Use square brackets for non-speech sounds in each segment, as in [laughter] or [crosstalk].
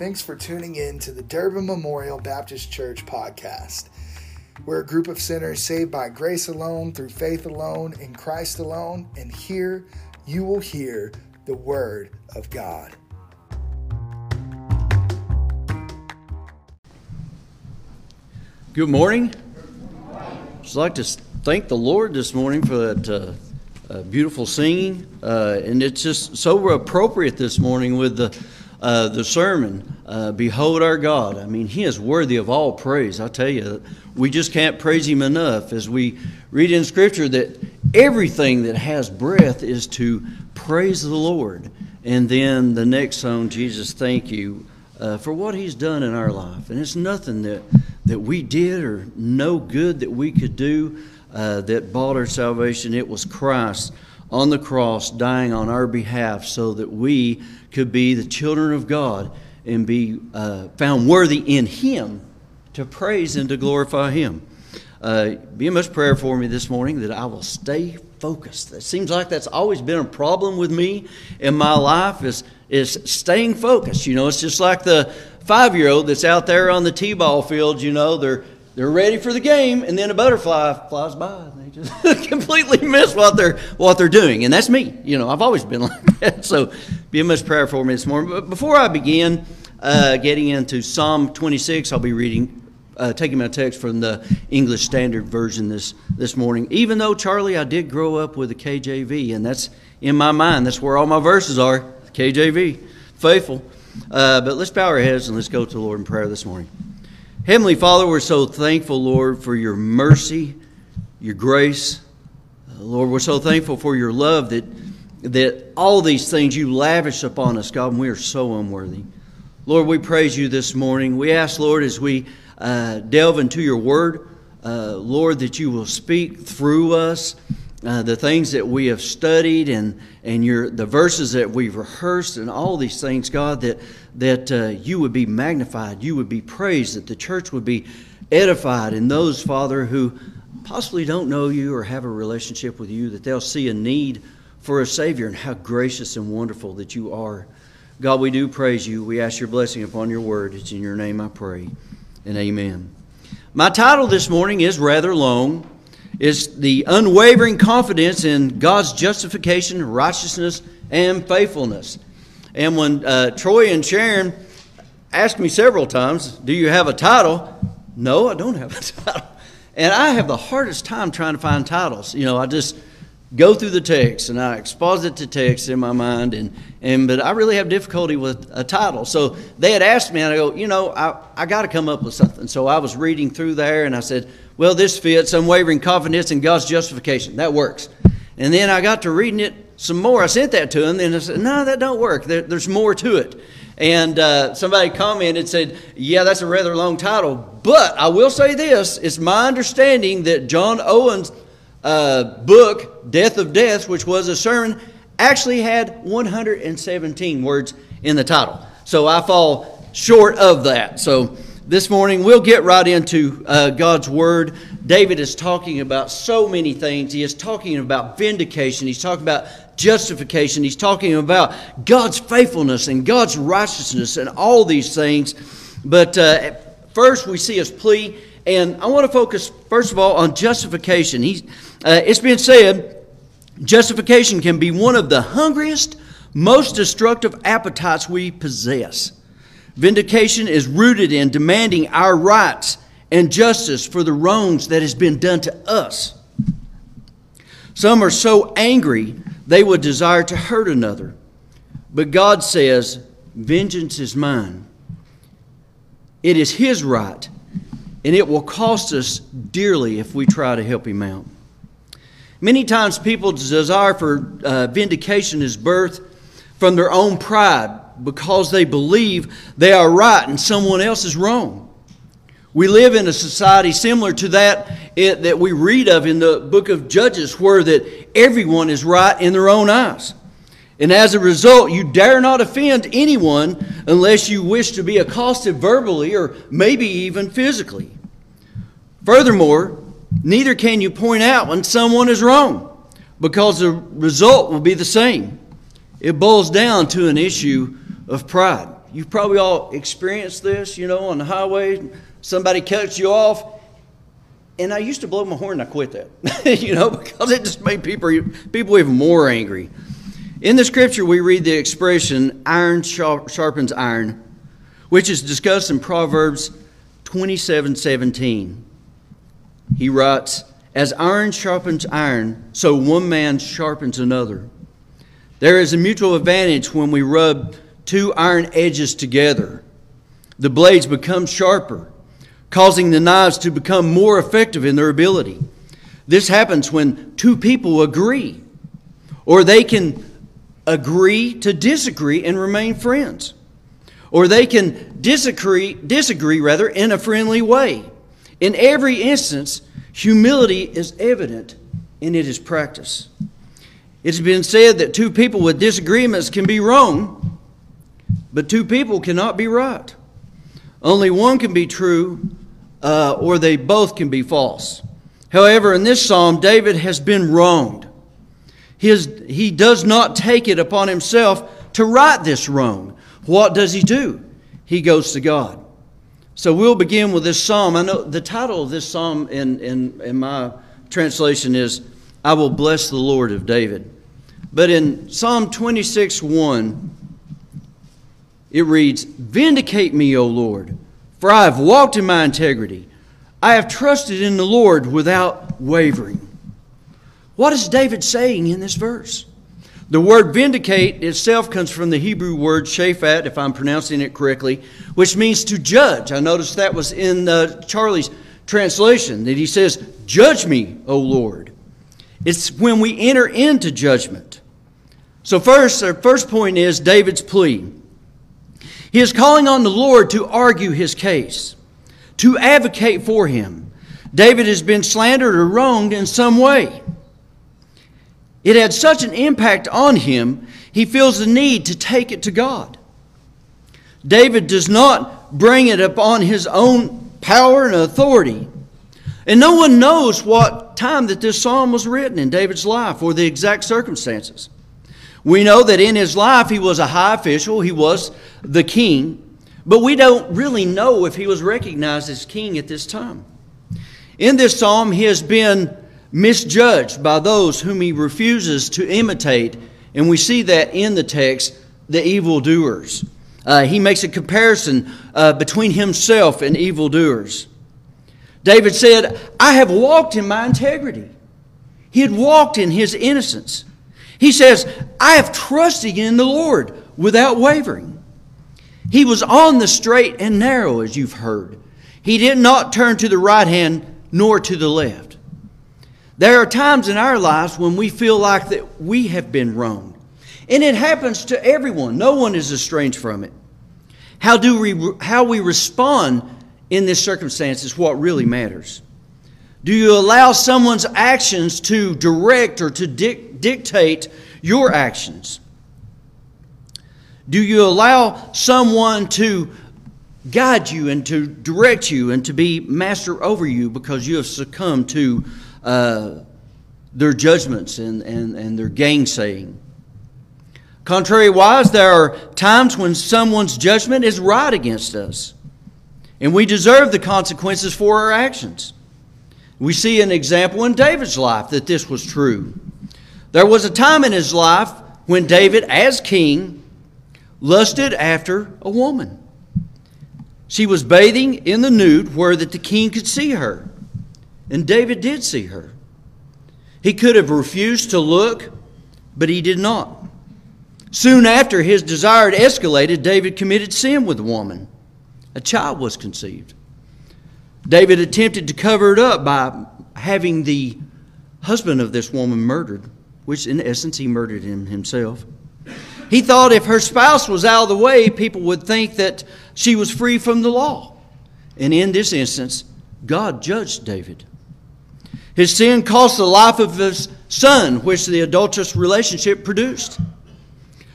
Thanks for tuning in to the Durbin Memorial Baptist Church podcast. We're a group of sinners saved by grace alone, through faith alone, in Christ alone, and here you will hear the Word of God. Good morning. Just like to thank the Lord this morning for that uh, uh, beautiful singing, uh, and it's just so appropriate this morning with the uh, the sermon. Uh, Behold our God. I mean, He is worthy of all praise. I tell you, we just can't praise Him enough. As we read in Scripture that everything that has breath is to praise the Lord. And then the next song, Jesus, thank you uh, for what He's done in our life. And it's nothing that that we did or no good that we could do uh, that bought our salvation. It was Christ on the cross dying on our behalf so that we could be the children of God and be uh, found worthy in Him to praise and to glorify Him. Uh, be a much prayer for me this morning that I will stay focused. It seems like that's always been a problem with me in my life is, is staying focused. You know, it's just like the five year old that's out there on the T ball field, you know, they're they're ready for the game, and then a butterfly flies by, and they just [laughs] completely miss what they're what they're doing. And that's me. You know, I've always been [laughs] like that. So, be a much prayer for me this morning. But before I begin uh, getting into Psalm 26, I'll be reading. Uh, taking my text from the English Standard Version this this morning. Even though Charlie, I did grow up with the KJV, and that's in my mind. That's where all my verses are. KJV, faithful. Uh, but let's bow our heads and let's go to the Lord in prayer this morning. Heavenly Father, we're so thankful, Lord, for your mercy, your grace. Uh, Lord, we're so thankful for your love that, that all these things you lavish upon us, God, and we are so unworthy. Lord, we praise you this morning. We ask, Lord, as we uh, delve into your word, uh, Lord, that you will speak through us uh, the things that we have studied and, and your, the verses that we've rehearsed and all these things, God, that, that uh, you would be magnified, you would be praised, that the church would be edified, and those, Father, who possibly don't know you or have a relationship with you, that they'll see a need for a Savior and how gracious and wonderful that you are. God, we do praise you. We ask your blessing upon your word. It's in your name I pray, and amen. My title this morning is rather long is the unwavering confidence in God's justification, righteousness, and faithfulness. And when uh, Troy and Sharon asked me several times, Do you have a title? No, I don't have a [laughs] title. And I have the hardest time trying to find titles. You know, I just go through the text and I exposit the text in my mind, and, and but I really have difficulty with a title. So they had asked me, and I go, you know, I, I got to come up with something. So I was reading through there, and I said, well, this fits unwavering confidence in God's justification. That works. And then I got to reading it some more. I sent that to him, and I said, no, that don't work. There, there's more to it. And uh, somebody commented, said, yeah, that's a rather long title. But I will say this it's my understanding that John Owen's uh, book, Death of Death, which was a sermon, actually had 117 words in the title. So I fall short of that. So this morning we'll get right into uh, God's Word. David is talking about so many things. He is talking about vindication, he's talking about justification, he's talking about God's faithfulness and God's righteousness and all these things. But uh, first, we see his plea, and I want to focus, first of all, on justification. Uh, it's been said justification can be one of the hungriest, most destructive appetites we possess. Vindication is rooted in demanding our rights and justice for the wrongs that has been done to us. Some are so angry they would desire to hurt another. But God says, Vengeance is mine. It is His right, and it will cost us dearly if we try to help Him out. Many times people's desire for uh, vindication is birthed from their own pride because they believe they are right and someone else is wrong. We live in a society similar to that it, that we read of in the book of Judges, where that everyone is right in their own eyes. And as a result, you dare not offend anyone unless you wish to be accosted verbally or maybe even physically. Furthermore, neither can you point out when someone is wrong because the result will be the same. It boils down to an issue of pride. you've probably all experienced this, you know, on the highway. Somebody cuts you off. And I used to blow my horn, I quit that, [laughs] you know, because it just made people, people even more angry. In the scripture, we read the expression, iron sharpens iron, which is discussed in Proverbs 27 17. He writes, As iron sharpens iron, so one man sharpens another. There is a mutual advantage when we rub two iron edges together. The blades become sharper, causing the knives to become more effective in their ability. This happens when two people agree, or they can agree to disagree and remain friends, or they can disagree, disagree rather, in a friendly way. In every instance, humility is evident and it is practiced. It's been said that two people with disagreements can be wrong, but two people cannot be right. Only one can be true, uh, or they both can be false. However, in this psalm, David has been wronged. His, he does not take it upon himself to right this wrong. What does he do? He goes to God. So we'll begin with this psalm. I know the title of this psalm in, in, in my translation is I will bless the Lord of David. But in Psalm 26 1, it reads, Vindicate me, O Lord, for I have walked in my integrity. I have trusted in the Lord without wavering. What is David saying in this verse? The word vindicate itself comes from the Hebrew word shaphat, if I'm pronouncing it correctly, which means to judge. I noticed that was in uh, Charlie's translation, that he says, Judge me, O Lord. It's when we enter into judgment. So, first, our first point is David's plea. He is calling on the Lord to argue his case, to advocate for him. David has been slandered or wronged in some way. It had such an impact on him, he feels the need to take it to God. David does not bring it upon his own power and authority. And no one knows what time that this psalm was written in David's life or the exact circumstances. We know that in his life he was a high official, he was the king, but we don't really know if he was recognized as king at this time. In this psalm, he has been misjudged by those whom he refuses to imitate, and we see that in the text, the evildoers. Uh, he makes a comparison uh, between himself and evildoers. David said, I have walked in my integrity. He had walked in his innocence. He says, I have trusted in the Lord without wavering. He was on the straight and narrow, as you've heard. He did not turn to the right hand nor to the left. There are times in our lives when we feel like that we have been wronged. And it happens to everyone. No one is estranged from it. How do we how we respond in this circumstance is what really matters. Do you allow someone's actions to direct or to dic- dictate your actions? Do you allow someone to guide you and to direct you and to be master over you because you have succumbed to uh, their judgments and, and, and their gainsaying? Contrariwise, there are times when someone's judgment is right against us and we deserve the consequences for our actions. We see an example in David's life that this was true. There was a time in his life when David, as king, lusted after a woman. She was bathing in the nude where that the king could see her. And David did see her. He could have refused to look, but he did not. Soon after his desire escalated, David committed sin with the woman a child was conceived. David attempted to cover it up by having the husband of this woman murdered, which in essence he murdered him himself. He thought if her spouse was out of the way, people would think that she was free from the law. And in this instance, God judged David. His sin cost the life of his son, which the adulterous relationship produced.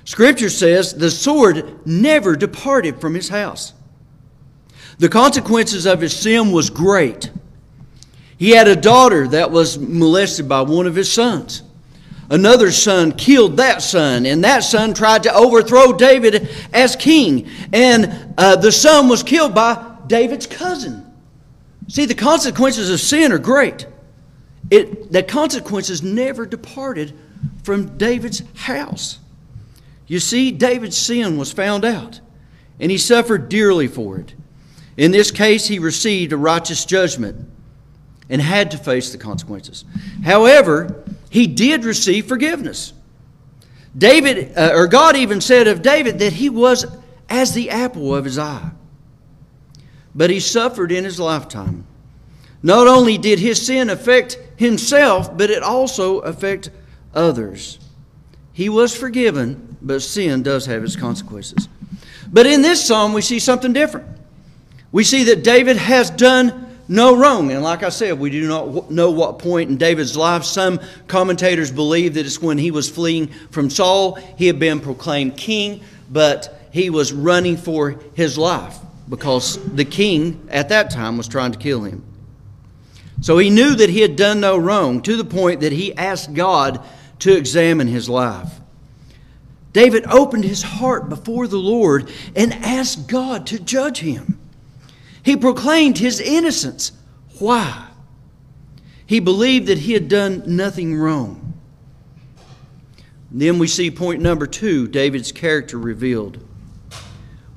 Scripture says the sword never departed from his house. The consequences of his sin was great. He had a daughter that was molested by one of his sons. Another son killed that son, and that son tried to overthrow David as king. And uh, the son was killed by David's cousin. See, the consequences of sin are great. It, the consequences never departed from David's house. You see, David's sin was found out, and he suffered dearly for it. In this case, he received a righteous judgment and had to face the consequences. However, he did receive forgiveness. David, uh, or God even said of David that he was as the apple of his eye. But he suffered in his lifetime. Not only did his sin affect himself, but it also affect others. He was forgiven, but sin does have its consequences. But in this psalm, we see something different. We see that David has done no wrong. And like I said, we do not know what point in David's life. Some commentators believe that it's when he was fleeing from Saul. He had been proclaimed king, but he was running for his life because the king at that time was trying to kill him. So he knew that he had done no wrong to the point that he asked God to examine his life. David opened his heart before the Lord and asked God to judge him. He proclaimed his innocence. Why? He believed that he had done nothing wrong. Then we see point number two David's character revealed.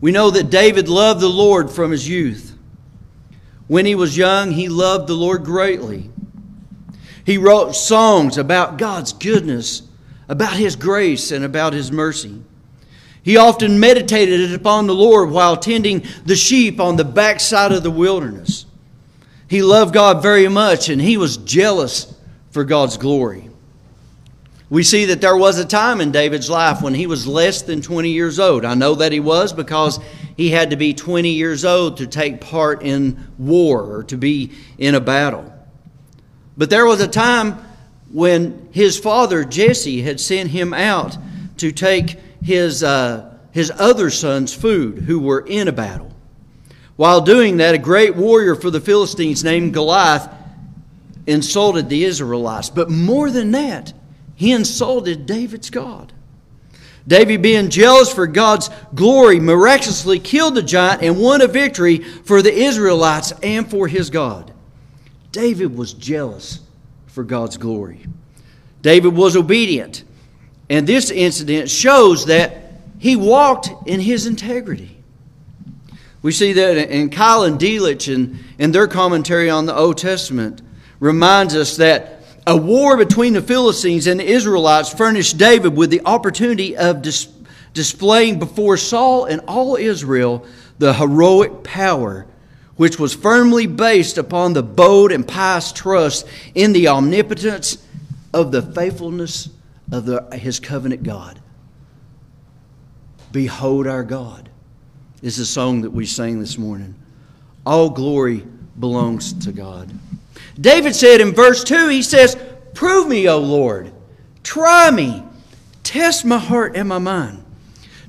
We know that David loved the Lord from his youth. When he was young, he loved the Lord greatly. He wrote songs about God's goodness, about his grace, and about his mercy. He often meditated upon the Lord while tending the sheep on the backside of the wilderness. He loved God very much and he was jealous for God's glory. We see that there was a time in David's life when he was less than 20 years old. I know that he was because he had to be 20 years old to take part in war or to be in a battle. But there was a time when his father, Jesse, had sent him out to take his, uh, his other sons food who were in a battle. While doing that, a great warrior for the Philistines named Goliath insulted the Israelites. But more than that, he insulted David's God. David, being jealous for God's glory, miraculously killed the giant and won a victory for the Israelites and for his God. David was jealous for God's glory. David was obedient. And this incident shows that he walked in his integrity. We see that in Keil and Delitzsch and, in their commentary on the Old Testament reminds us that a war between the Philistines and the Israelites furnished David with the opportunity of dis- displaying before Saul and all Israel the heroic power which was firmly based upon the bold and pious trust in the omnipotence of the faithfulness of the, his covenant God. Behold our God is the song that we sang this morning. All glory belongs to God. David said in verse 2, he says, Prove me, O Lord. Try me. Test my heart and my mind.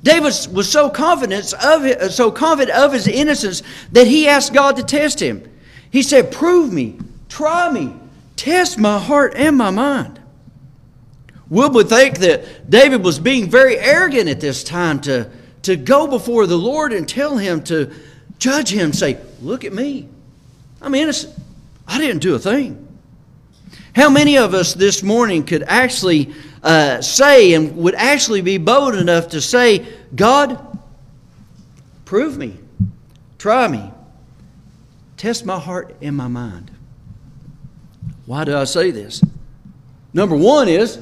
David was so confident of it, so confident of his innocence that he asked God to test him. He said, "Prove me, try me, test my heart and my mind." Wood would think that David was being very arrogant at this time to, to go before the Lord and tell him to judge him, say, Look at me. I'm innocent. I didn't do a thing. How many of us this morning could actually uh, say and would actually be bold enough to say, God, prove me, try me, test my heart and my mind? Why do I say this? Number one is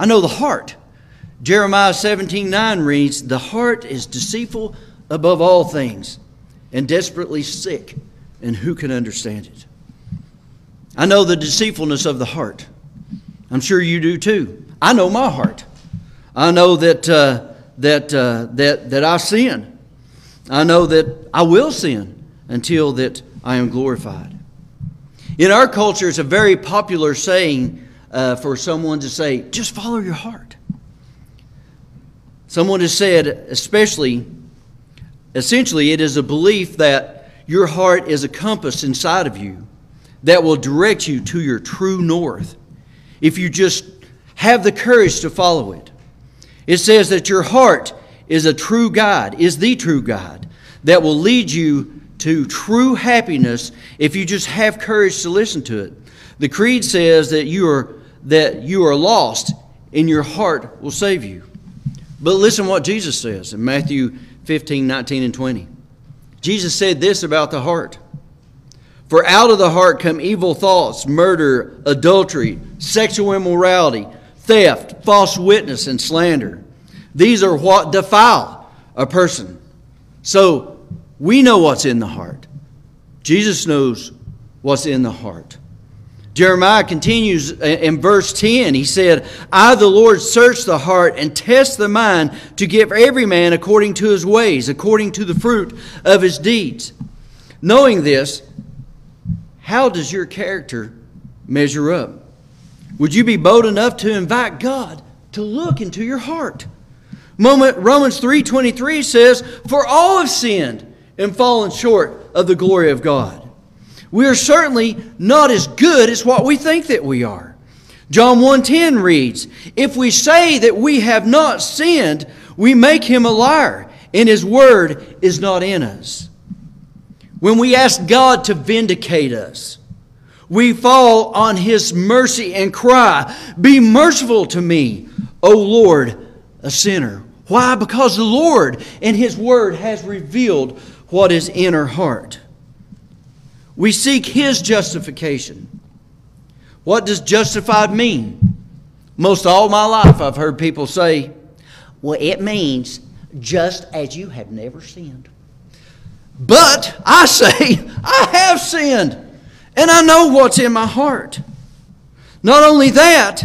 I know the heart. Jeremiah 17 9 reads, The heart is deceitful above all things and desperately sick, and who can understand it? I know the deceitfulness of the heart. I'm sure you do too. I know my heart. I know that, uh, that, uh, that, that I sin. I know that I will sin until that I am glorified. In our culture, it's a very popular saying uh, for someone to say, just follow your heart. Someone has said, especially, essentially, it is a belief that your heart is a compass inside of you that will direct you to your true north. If you just have the courage to follow it. It says that your heart is a true guide, is the true guide that will lead you to true happiness if you just have courage to listen to it. The creed says that you are that you are lost and your heart will save you. But listen what Jesus says in Matthew 15, 19, and 20. Jesus said this about the heart. For out of the heart come evil thoughts, murder, adultery, sexual immorality, theft, false witness, and slander. These are what defile a person. So we know what's in the heart. Jesus knows what's in the heart. Jeremiah continues in verse 10. He said, I, the Lord, search the heart and test the mind to give every man according to his ways, according to the fruit of his deeds. Knowing this, how does your character measure up? Would you be bold enough to invite God to look into your heart? Moment, Romans 3:23 says, "For all have sinned and fallen short of the glory of God." We are certainly not as good as what we think that we are. John 1:10 reads, "If we say that we have not sinned, we make him a liar, and his word is not in us." When we ask God to vindicate us, we fall on his mercy and cry, Be merciful to me, O Lord, a sinner. Why? Because the Lord and his word has revealed what is in our heart. We seek his justification. What does justified mean? Most all my life I've heard people say, Well, it means just as you have never sinned. But I say, [laughs] I have sinned. And I know what's in my heart. Not only that,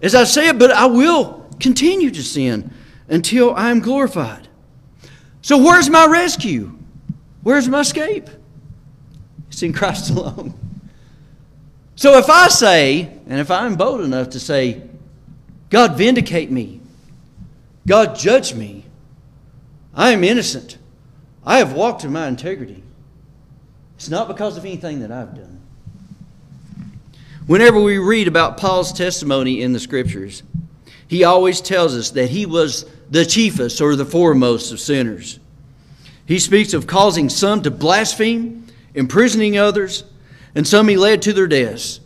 as I said, but I will continue to sin until I am glorified. So, where's my rescue? Where's my escape? It's in Christ alone. So, if I say, and if I'm bold enough to say, God vindicate me, God judge me, I am innocent, I have walked in my integrity. It's not because of anything that I've done. Whenever we read about Paul's testimony in the scriptures, he always tells us that he was the chiefest or the foremost of sinners. He speaks of causing some to blaspheme, imprisoning others, and some he led to their deaths.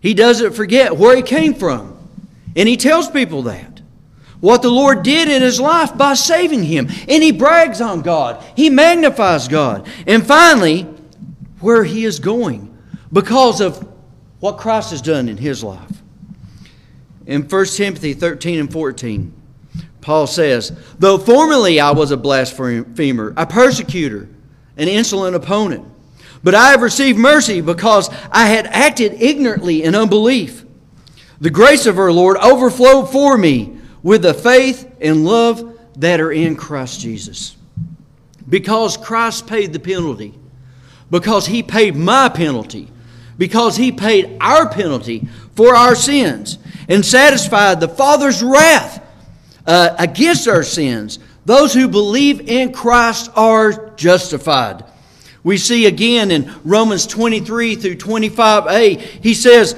He doesn't forget where he came from, and he tells people that. What the Lord did in his life by saving him, and he brags on God, he magnifies God. And finally, where he is going because of what Christ has done in his life. In 1 Timothy 13 and 14, Paul says, Though formerly I was a blasphemer, a persecutor, an insolent opponent, but I have received mercy because I had acted ignorantly in unbelief. The grace of our Lord overflowed for me with the faith and love that are in Christ Jesus. Because Christ paid the penalty because he paid my penalty, because he paid our penalty for our sins and satisfied the Father's wrath uh, against our sins. Those who believe in Christ are justified. We see again in Romans 23 through 25a, he says,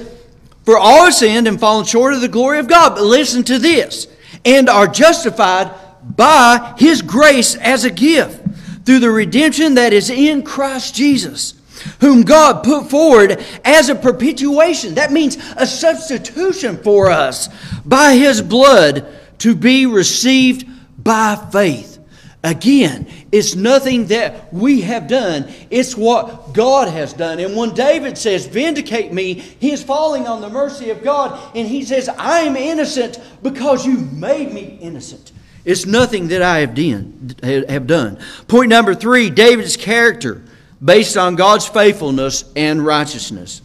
For all have sinned and fallen short of the glory of God. But listen to this, and are justified by his grace as a gift through the redemption that is in Christ Jesus, whom God put forward as a propitiation. That means a substitution for us by his blood to be received by faith. Again, it's nothing that we have done, it's what God has done. And when David says, Vindicate me, he is falling on the mercy of God, and he says, I am innocent because you made me innocent. It's nothing that I have done. Point number three David's character based on God's faithfulness and righteousness.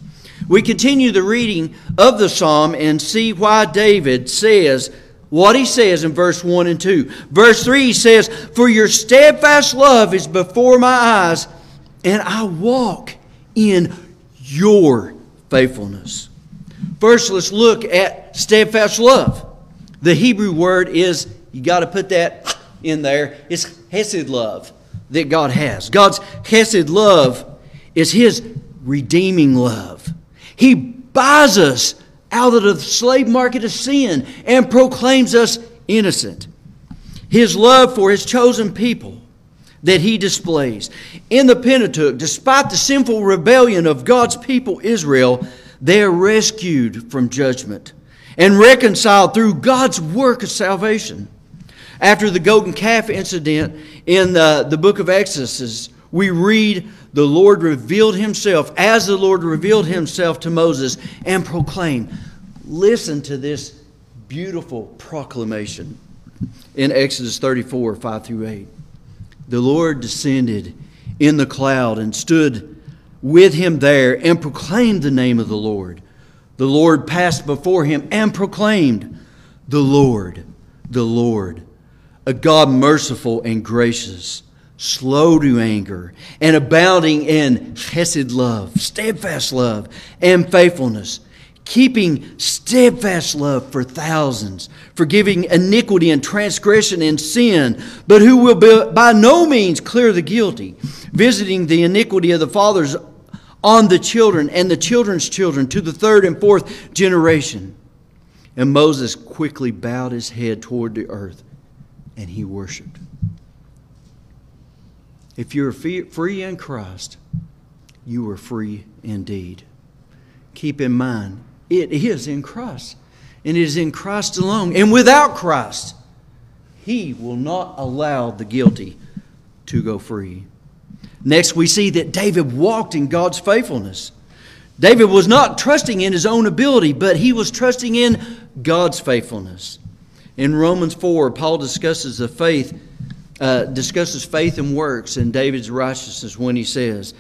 We continue the reading of the psalm and see why David says what he says in verse 1 and 2. Verse 3 he says, For your steadfast love is before my eyes, and I walk in your faithfulness. First, let's look at steadfast love. The Hebrew word is you got to put that in there. It's Hesed love that God has. God's Hesed love is His redeeming love. He buys us out of the slave market of sin and proclaims us innocent. His love for his chosen people that he displays. In the Pentateuch, despite the sinful rebellion of God's people Israel, they are rescued from judgment and reconciled through God's work of salvation. After the golden calf incident in the, the book of Exodus, we read the Lord revealed himself as the Lord revealed himself to Moses and proclaimed. Listen to this beautiful proclamation in Exodus 34 5 through 8. The Lord descended in the cloud and stood with him there and proclaimed the name of the Lord. The Lord passed before him and proclaimed, The Lord, the Lord, a God merciful and gracious, slow to anger, and abounding in chesed love, steadfast love, and faithfulness keeping steadfast love for thousands, forgiving iniquity and transgression and sin, but who will by no means clear the guilty, visiting the iniquity of the fathers on the children and the children's children to the third and fourth generation. And Moses quickly bowed his head toward the earth and he worshiped. If you're free in Christ, you are free indeed. Keep in mind, it is in Christ. And it is in Christ alone. And without Christ, He will not allow the guilty to go free. Next, we see that David walked in God's faithfulness. David was not trusting in his own ability, but he was trusting in God's faithfulness. In Romans 4, Paul discusses the faith, uh, discusses faith and works and David's righteousness when he says,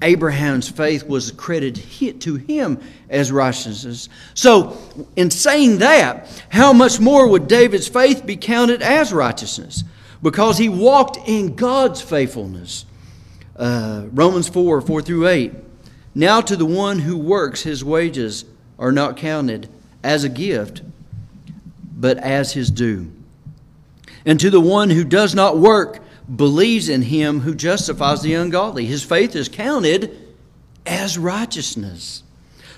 Abraham's faith was credited to him as righteousness. So, in saying that, how much more would David's faith be counted as righteousness? Because he walked in God's faithfulness. Uh, Romans 4 4 through 8. Now, to the one who works, his wages are not counted as a gift, but as his due. And to the one who does not work, believes in him who justifies the ungodly. His faith is counted as righteousness.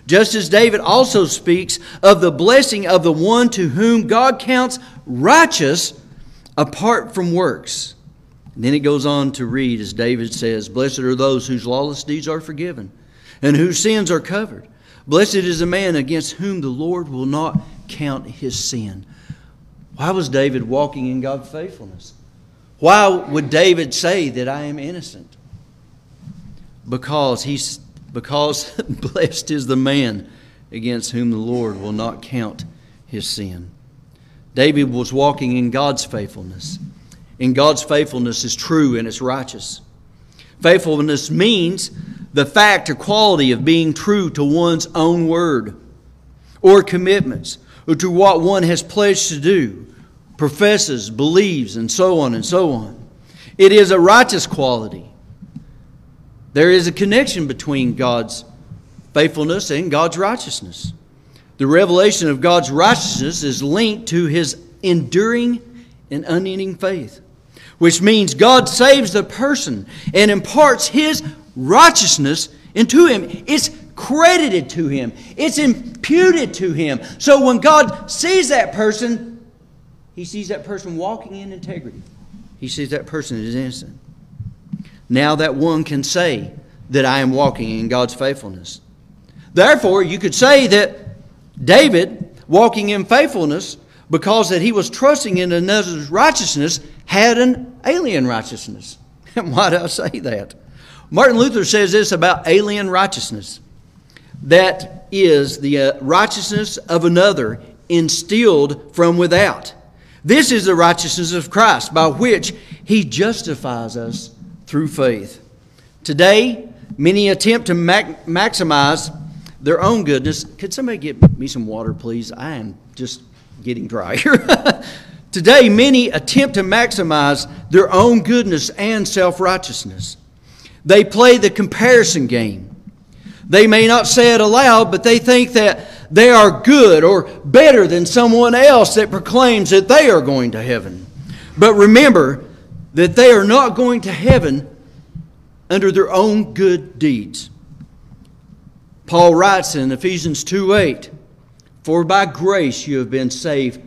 Just as David also speaks of the blessing of the one to whom God counts righteous apart from works. And then it goes on to read, as David says, Blessed are those whose lawless deeds are forgiven and whose sins are covered. Blessed is the man against whom the Lord will not count his sin. Why was David walking in God's faithfulness? Why would David say that I am innocent? Because he's because [laughs] blessed is the man against whom the Lord will not count his sin. David was walking in God's faithfulness. And God's faithfulness is true and it's righteous. Faithfulness means the fact or quality of being true to one's own word or commitments or to what one has pledged to do professes, believes, and so on and so on. It is a righteous quality. There is a connection between God's faithfulness and God's righteousness. The revelation of God's righteousness is linked to his enduring and unending faith, which means God saves the person and imparts his righteousness into him. It's credited to him, it's imputed to him. So when God sees that person, he sees that person walking in integrity. He sees that person is innocent. Now that one can say that I am walking in God's faithfulness. Therefore, you could say that David, walking in faithfulness, because that he was trusting in another's righteousness, had an alien righteousness. [laughs] And why do I say that? Martin Luther says this about alien righteousness that is the uh, righteousness of another instilled from without. This is the righteousness of Christ by which he justifies us through faith. Today, many attempt to mac- maximize their own goodness. Could somebody get me some water, please? I am just getting dry here. [laughs] Today, many attempt to maximize their own goodness and self righteousness. They play the comparison game. They may not say it aloud, but they think that they are good or better than someone else that proclaims that they are going to heaven. But remember that they are not going to heaven under their own good deeds. Paul writes in Ephesians 2 8, For by grace you have been saved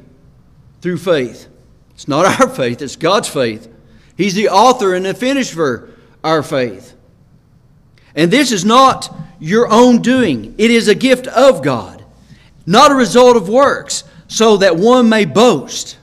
through faith. It's not our [laughs] faith, it's God's faith. He's the author and the finisher of our faith. And this is not your own doing, it is a gift of God, not a result of works, so that one may boast.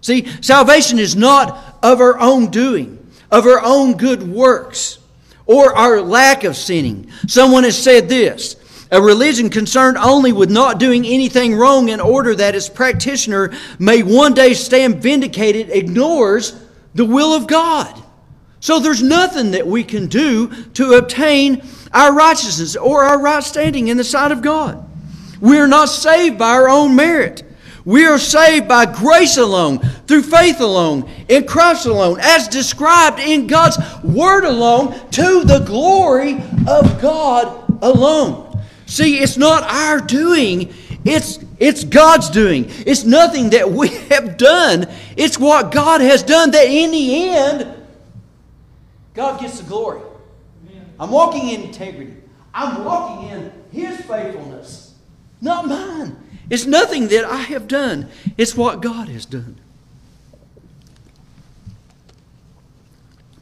See, salvation is not of our own doing, of our own good works, or our lack of sinning. Someone has said this a religion concerned only with not doing anything wrong in order that its practitioner may one day stand vindicated ignores the will of God. So there's nothing that we can do to obtain our righteousness or our right standing in the sight of God. We are not saved by our own merit. We are saved by grace alone, through faith alone, in Christ alone, as described in God's Word alone, to the glory of God alone. See, it's not our doing, it's, it's God's doing. It's nothing that we [laughs] have done, it's what God has done that in the end, God gets the glory. I'm walking in integrity, I'm walking in His faithfulness, not mine. It's nothing that I have done, it's what God has done.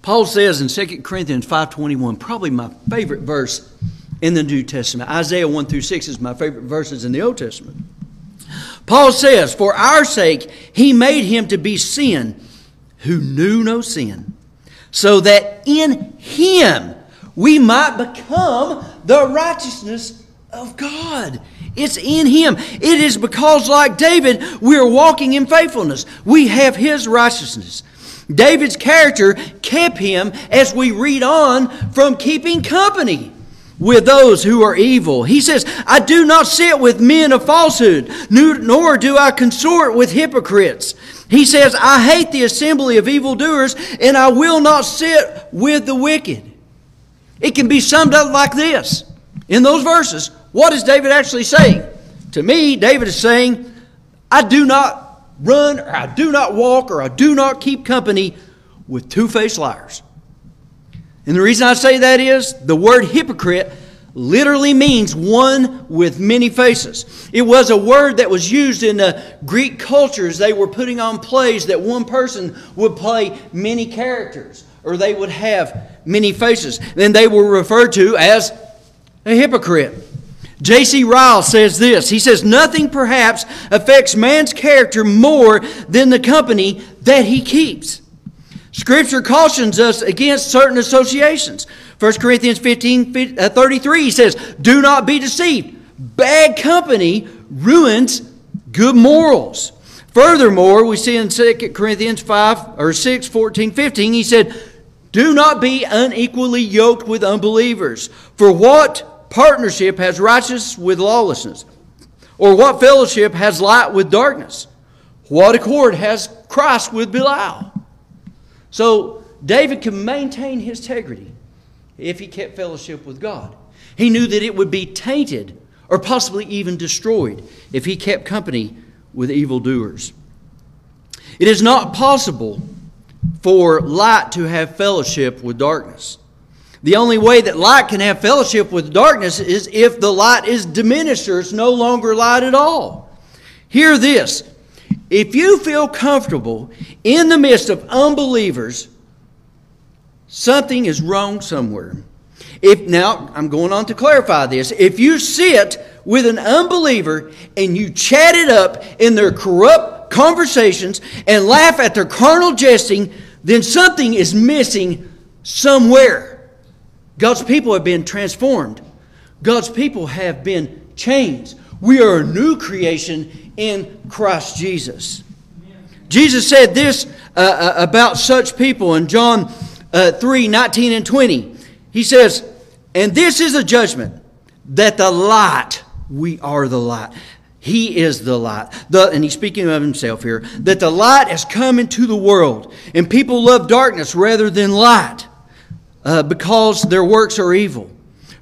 Paul says in 2 Corinthians 5:21, probably my favorite verse in the New Testament. Isaiah 1 through 6 is my favorite verses in the Old Testament. Paul says, For our sake he made him to be sin who knew no sin, so that in him we might become the righteousness of God. It's in him. It is because, like David, we are walking in faithfulness. We have his righteousness. David's character kept him, as we read on, from keeping company with those who are evil. He says, I do not sit with men of falsehood, nor do I consort with hypocrites. He says, I hate the assembly of evildoers, and I will not sit with the wicked. It can be summed up like this in those verses. What is David actually saying? To me, David is saying, I do not run, or I do not walk, or I do not keep company with two faced liars. And the reason I say that is the word hypocrite literally means one with many faces. It was a word that was used in the Greek cultures. They were putting on plays that one person would play many characters or they would have many faces. Then they were referred to as a hypocrite. J.C. Ryle says this. He says, Nothing perhaps affects man's character more than the company that he keeps. Scripture cautions us against certain associations. 1 Corinthians 15 uh, 33 he says, Do not be deceived. Bad company ruins good morals. Furthermore, we see in 2 Corinthians 5 or 6, 14, 15, he said, Do not be unequally yoked with unbelievers. For what partnership has righteousness with lawlessness? Or what fellowship has light with darkness? What accord has Christ with Belial? So David could maintain his integrity if he kept fellowship with God. He knew that it would be tainted or possibly even destroyed if he kept company with evildoers. It is not possible for light to have fellowship with darkness. The only way that light can have fellowship with darkness is if the light is diminished or it's no longer light at all. Hear this if you feel comfortable in the midst of unbelievers, something is wrong somewhere. If now I'm going on to clarify this. If you sit with an unbeliever and you chat it up in their corrupt conversations and laugh at their carnal jesting, then something is missing somewhere. God's people have been transformed. God's people have been changed. We are a new creation in Christ Jesus. Jesus said this uh, uh, about such people in John uh, 3 19 and 20. He says, And this is a judgment that the light, we are the light. He is the light. The, and he's speaking of himself here. That the light has come into the world, and people love darkness rather than light uh, because their works are evil.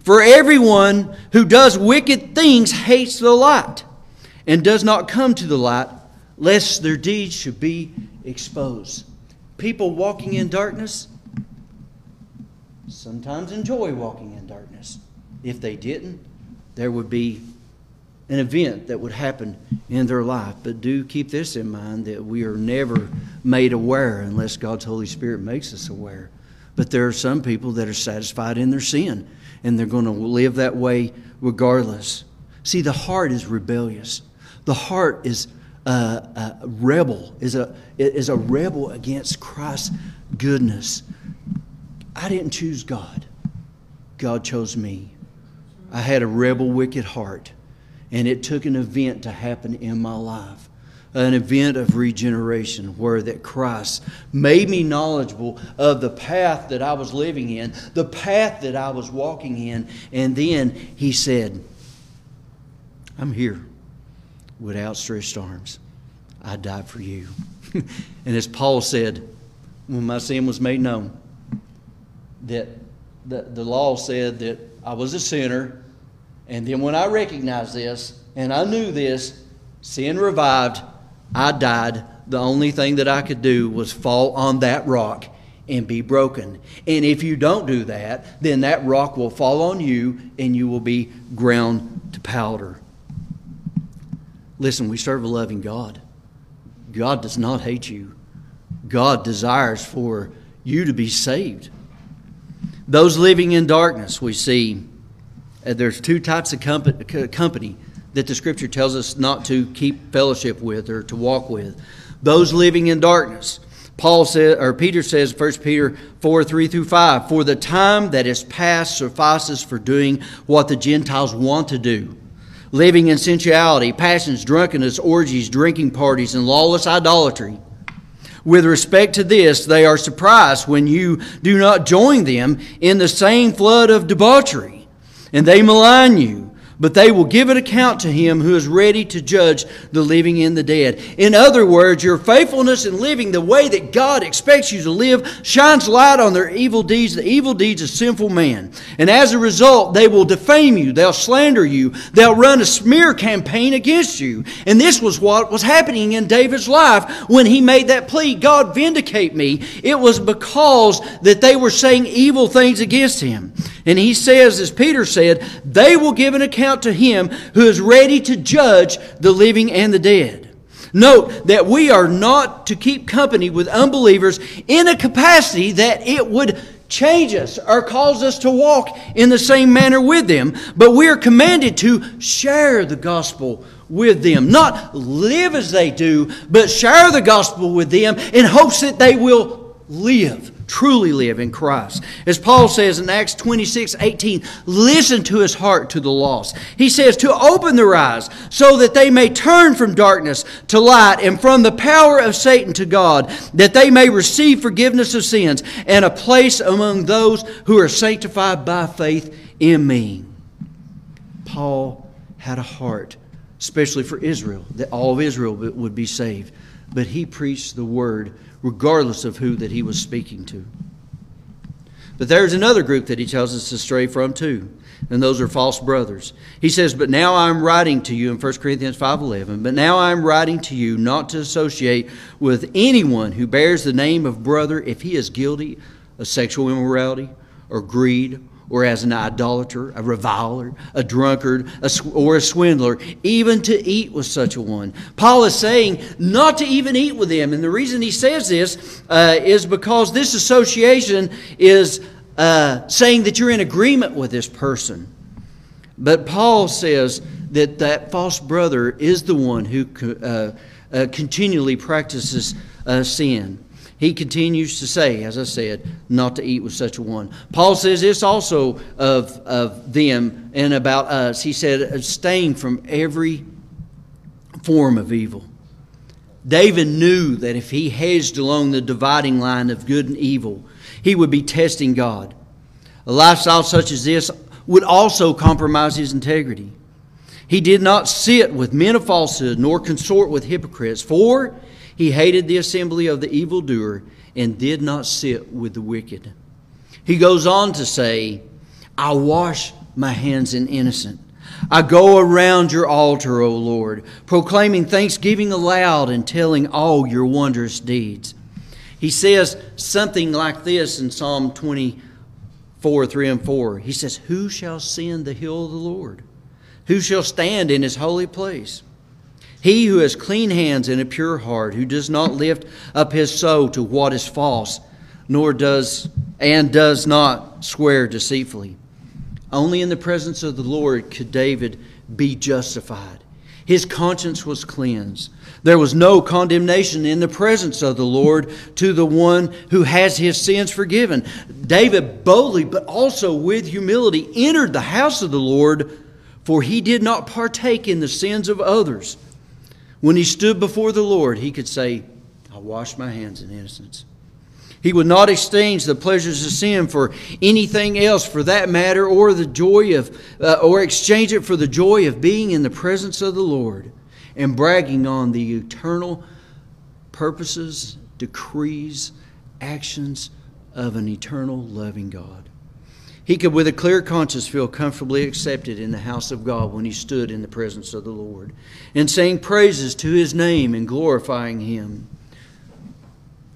For everyone who does wicked things hates the light and does not come to the light, lest their deeds should be exposed. People walking in darkness sometimes enjoy walking in darkness. If they didn't, there would be an event that would happen in their life. But do keep this in mind that we are never made aware unless God's Holy Spirit makes us aware. But there are some people that are satisfied in their sin, and they're going to live that way regardless. See, the heart is rebellious. The heart is a, a rebel, is a, is a rebel against Christ's goodness. I didn't choose God, God chose me. I had a rebel, wicked heart, and it took an event to happen in my life an event of regeneration where that Christ made me knowledgeable of the path that I was living in, the path that I was walking in, and then he said, I'm here with outstretched arms. I died for you. [laughs] and as Paul said, when my sin was made known, that the, the law said that I was a sinner, and then when I recognized this and I knew this, sin revived, I died. The only thing that I could do was fall on that rock and be broken. And if you don't do that, then that rock will fall on you and you will be ground to powder. Listen, we serve a loving God. God does not hate you. God desires for you to be saved. Those living in darkness, we see, uh, there's two types of company that the scripture tells us not to keep fellowship with or to walk with. Those living in darkness. Paul says, or Peter says, 1 Peter 4 3 through 5, For the time that is past suffices for doing what the Gentiles want to do, living in sensuality, passions, drunkenness, orgies, drinking parties, and lawless idolatry. With respect to this, they are surprised when you do not join them in the same flood of debauchery, and they malign you but they will give an account to him who is ready to judge the living and the dead. In other words, your faithfulness in living the way that God expects you to live shines light on their evil deeds, the evil deeds of sinful man. And as a result, they will defame you, they'll slander you, they'll run a smear campaign against you. And this was what was happening in David's life when he made that plea God, vindicate me. It was because that they were saying evil things against him. And he says, as Peter said, they will give an account to him who is ready to judge the living and the dead. Note that we are not to keep company with unbelievers in a capacity that it would change us or cause us to walk in the same manner with them, but we are commanded to share the gospel with them. Not live as they do, but share the gospel with them in hopes that they will live truly live in Christ. As Paul says in Acts 26 18, listen to his heart to the lost. He says to open their eyes so that they may turn from darkness to light and from the power of Satan to God, that they may receive forgiveness of sins and a place among those who are sanctified by faith in me. Paul had a heart, especially for Israel, that all of Israel would be saved. But he preached the word regardless of who that he was speaking to. But there's another group that he tells us to stray from too, and those are false brothers. He says, "But now I'm writing to you in 1 Corinthians 5:11, but now I'm writing to you not to associate with anyone who bears the name of brother if he is guilty of sexual immorality or greed or as an idolater, a reviler, a drunkard, a, or a swindler, even to eat with such a one. Paul is saying not to even eat with them. And the reason he says this uh, is because this association is uh, saying that you're in agreement with this person. But Paul says that that false brother is the one who uh, uh continually practices uh, sin he continues to say, as I said, not to eat with such a one. Paul says this also of, of them and about us. He said, abstain from every form of evil. David knew that if he hedged along the dividing line of good and evil, he would be testing God. A lifestyle such as this would also compromise his integrity. He did not sit with men of falsehood, nor consort with hypocrites, for he hated the assembly of the evildoer and did not sit with the wicked. He goes on to say, I wash my hands in innocent. I go around your altar, O Lord, proclaiming thanksgiving aloud and telling all your wondrous deeds. He says something like this in Psalm 24, 3 and 4. He says, Who shall ascend the hill of the Lord? Who shall stand in his holy place? He who has clean hands and a pure heart, who does not lift up his soul to what is false, nor does and does not swear deceitfully. Only in the presence of the Lord could David be justified. His conscience was cleansed. There was no condemnation in the presence of the Lord to the one who has his sins forgiven. David boldly, but also with humility, entered the house of the Lord, for he did not partake in the sins of others. When he stood before the Lord, he could say, I wash my hands in innocence. He would not exchange the pleasures of sin for anything else, for that matter, or the joy of, uh, or exchange it for the joy of being in the presence of the Lord and bragging on the eternal purposes, decrees, actions of an eternal loving God. He could, with a clear conscience, feel comfortably accepted in the house of God when he stood in the presence of the Lord and sang praises to his name and glorifying him.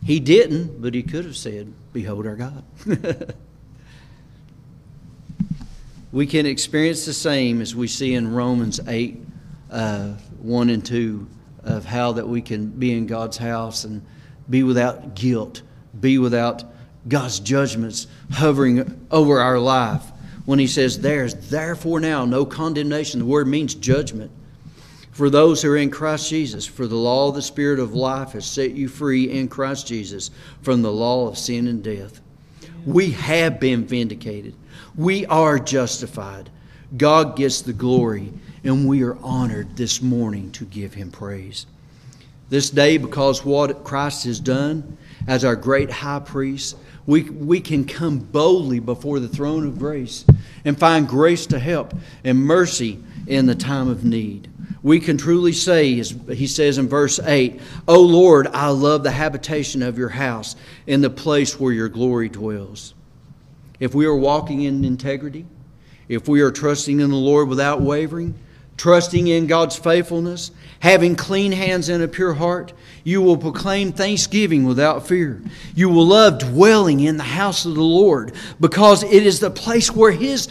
He didn't, but he could have said, Behold our God. [laughs] we can experience the same as we see in Romans 8 uh, 1 and 2 of how that we can be in God's house and be without guilt, be without God's judgments hovering over our life. When he says, There's therefore now no condemnation, the word means judgment for those who are in Christ Jesus. For the law of the Spirit of life has set you free in Christ Jesus from the law of sin and death. We have been vindicated, we are justified. God gets the glory, and we are honored this morning to give Him praise. This day, because what Christ has done as our great high priest, we, we can come boldly before the throne of grace and find grace to help and mercy in the time of need we can truly say, as he says in verse 8, O Lord, I love the habitation of your house and the place where your glory dwells. If we are walking in integrity, if we are trusting in the Lord without wavering, trusting in God's faithfulness, having clean hands and a pure heart, you will proclaim thanksgiving without fear. You will love dwelling in the house of the Lord because it is the place where His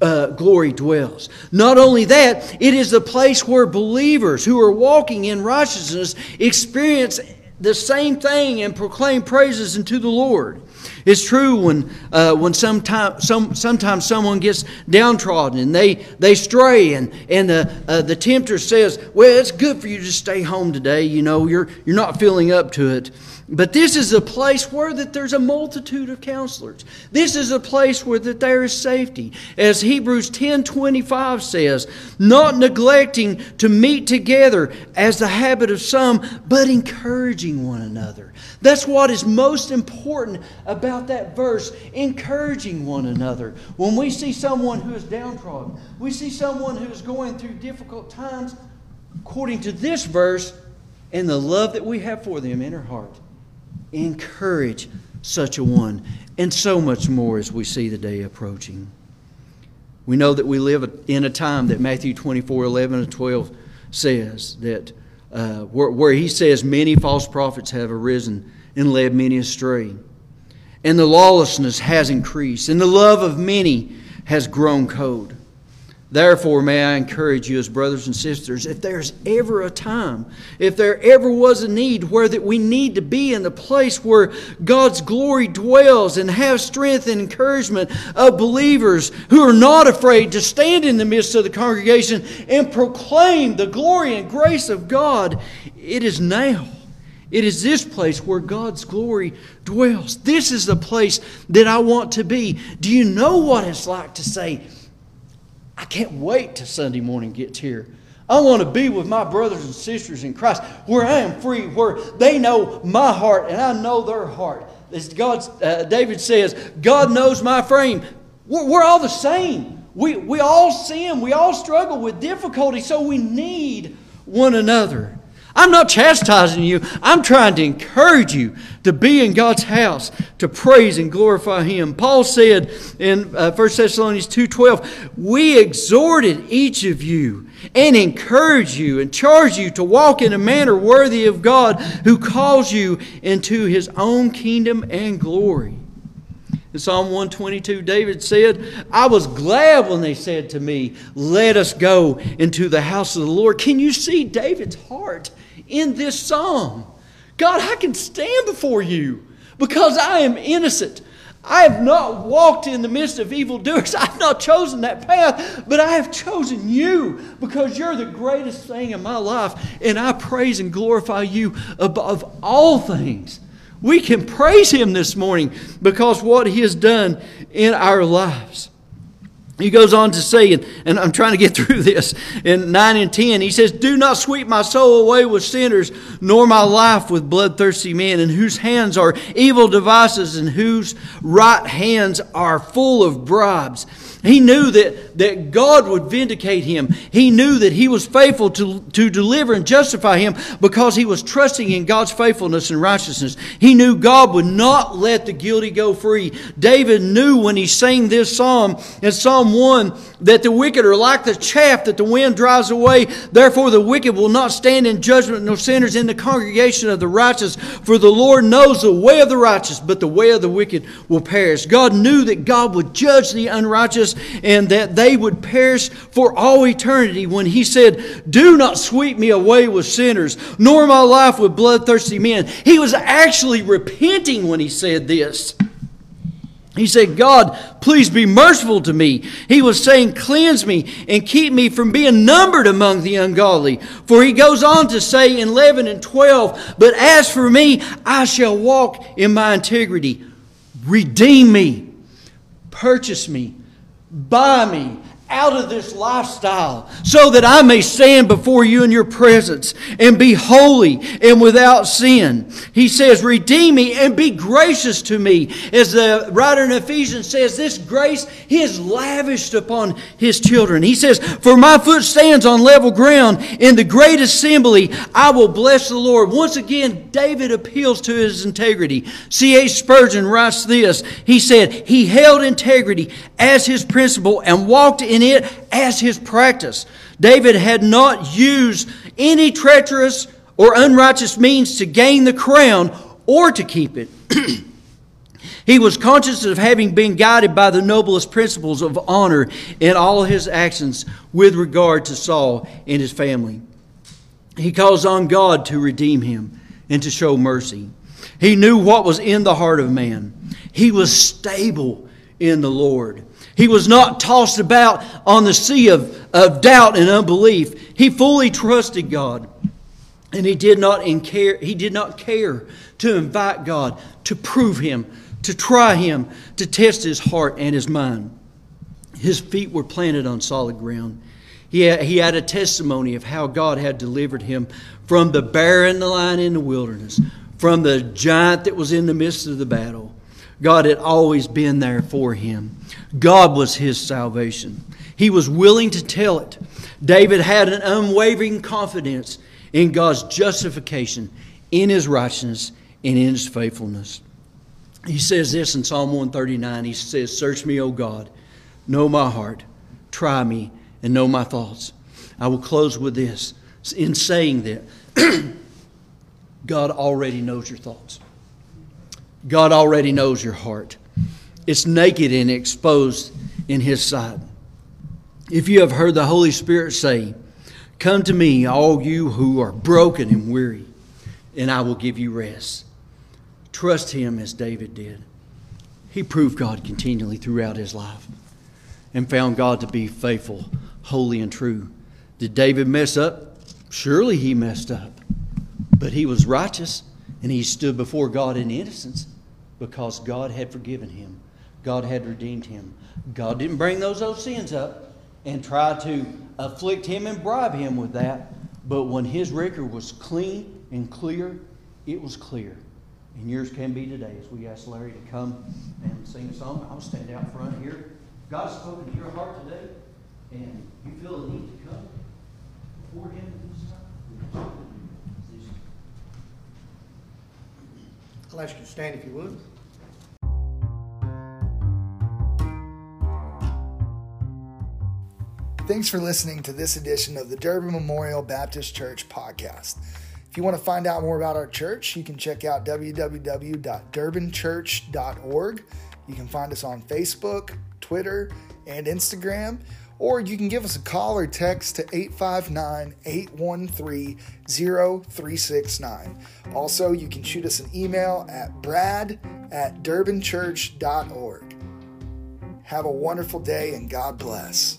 uh, glory dwells. Not only that, it is the place where believers who are walking in righteousness experience the same thing and proclaim praises unto the Lord. It's true when, uh, when sometime, some, sometimes someone gets downtrodden and they, they stray, and, and the, uh, the tempter says, Well, it's good for you to stay home today. You know, you're, you're not feeling up to it. But this is a place where that there's a multitude of counselors. This is a place where that there is safety. As Hebrews 10:25 says, not neglecting to meet together as the habit of some, but encouraging one another. That's what is most important about that verse, encouraging one another. When we see someone who is downtrodden, we see someone who is going through difficult times, according to this verse, and the love that we have for them in our heart encourage such a one, and so much more as we see the day approaching. We know that we live in a time that Matthew 24 11 and 12 says that uh, where, where he says, Many false prophets have arisen and led many astray. And the lawlessness has increased, and the love of many has grown cold. Therefore, may I encourage you as brothers and sisters, if there's ever a time, if there ever was a need where that we need to be in the place where God's glory dwells and have strength and encouragement of believers who are not afraid to stand in the midst of the congregation and proclaim the glory and grace of God, it is now. It is this place where God's glory dwells. This is the place that I want to be. Do you know what it's like to say, I can't wait till Sunday morning gets here. I want to be with my brothers and sisters in Christ where I am free, where they know my heart and I know their heart. As God, uh, David says, God knows my frame. We're, we're all the same. We, we all sin. We all struggle with difficulty, so we need one another. I'm not chastising you. I'm trying to encourage you to be in God's house, to praise and glorify Him. Paul said in uh, 1 Thessalonians 2.12, We exhorted each of you and encourage you and charge you to walk in a manner worthy of God who calls you into His own kingdom and glory. In Psalm 122, David said, I was glad when they said to me, Let us go into the house of the Lord. Can you see David's heart in this psalm? God, I can stand before you because I am innocent. I have not walked in the midst of evildoers. [laughs] I've not chosen that path, but I have chosen you because you're the greatest thing in my life. And I praise and glorify you above all things. We can praise him this morning because what he has done in our lives. He goes on to say, and, and, I'm trying to get [laughs] through this, in 9 and 10, he says, Do not sweep my soul away with sinners, nor my life with bloodthirsty men, in whose hands are evil devices, and whose right hands are full of bribes. He knew that, that God would vindicate him. He knew that he was faithful to, to deliver and justify him because he was trusting in God's faithfulness and righteousness. He knew God would not let the guilty go free. David knew when he sang this psalm in Psalm 1 that the wicked are like the chaff that the wind drives away. Therefore, the wicked will not stand in judgment, nor sinners in the congregation of the righteous. For the Lord knows the way of the righteous, but the way of the wicked will perish. God knew that God would judge the unrighteous and that they would perish for all eternity when he said, Do not sweep me away with sinners, nor my life with bloodthirsty men. He was actually repenting when he said this. He said, God, please be merciful to me. He was saying, Cleanse me and keep me from being numbered among the ungodly. For he goes on to say in 11 and 12, But as for me, I shall walk in my integrity. Redeem me, purchase me buy me out of this lifestyle so that I may stand before you in your presence and be holy and without sin. He says, Redeem me and be gracious to me. As the writer in Ephesians says, this grace he has lavished upon his children. He says, For my foot stands on level ground. In the great assembly, I will bless the Lord. Once again, David appeals to his integrity. C.H. Spurgeon writes this He said, He held integrity as his principle and walked in in it as his practice. David had not used any treacherous or unrighteous means to gain the crown or to keep it. [clears throat] he was conscious of having been guided by the noblest principles of honor in all his actions with regard to Saul and his family. He calls on God to redeem him and to show mercy. He knew what was in the heart of man. He was stable in the Lord. He was not tossed about on the sea of, of doubt and unbelief. He fully trusted God. And he did not care, he did not care to invite God to prove him, to try him, to test his heart and his mind. His feet were planted on solid ground. He had, he had a testimony of how God had delivered him from the bear and the lion in the wilderness, from the giant that was in the midst of the battle. God had always been there for him. God was his salvation. He was willing to tell it. David had an unwavering confidence in God's justification, in his righteousness, and in his faithfulness. He says this in Psalm 139. He says, Search me, O God, know my heart, try me, and know my thoughts. I will close with this. In saying that, [clears throat] God already knows your thoughts. God already knows your heart. It's naked and exposed in His sight. If you have heard the Holy Spirit say, Come to me, all you who are broken and weary, and I will give you rest. Trust Him as David did. He proved God continually throughout his life and found God to be faithful, holy, and true. Did David mess up? Surely he messed up. But he was righteous and he stood before God in innocence because God had forgiven him. God had redeemed him. God didn't bring those old sins up and try to afflict him and bribe him with that. But when his record was clean and clear, it was clear. And yours can be today as we ask Larry to come and sing a song. I'll stand out front here. God's spoken to your heart today, and you feel a need to come before Him this time. You to stand if you would. Thanks for listening to this edition of the Durbin Memorial Baptist Church podcast. If you want to find out more about our church, you can check out www.durbinchurch.org. You can find us on Facebook, Twitter, and Instagram, or you can give us a call or text to 859 813 0369. Also, you can shoot us an email at brad at durbinchurch.org. Have a wonderful day and God bless.